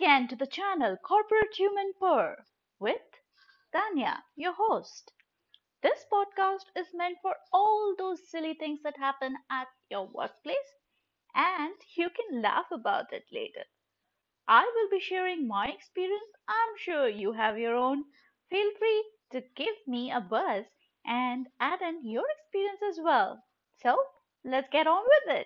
again to the channel Corporate Human Purr with Tanya, your host. This podcast is meant for all those silly things that happen at your workplace and you can laugh about it later. I will be sharing my experience. I'm sure you have your own. Feel free to give me a buzz and add in your experience as well. So let's get on with it.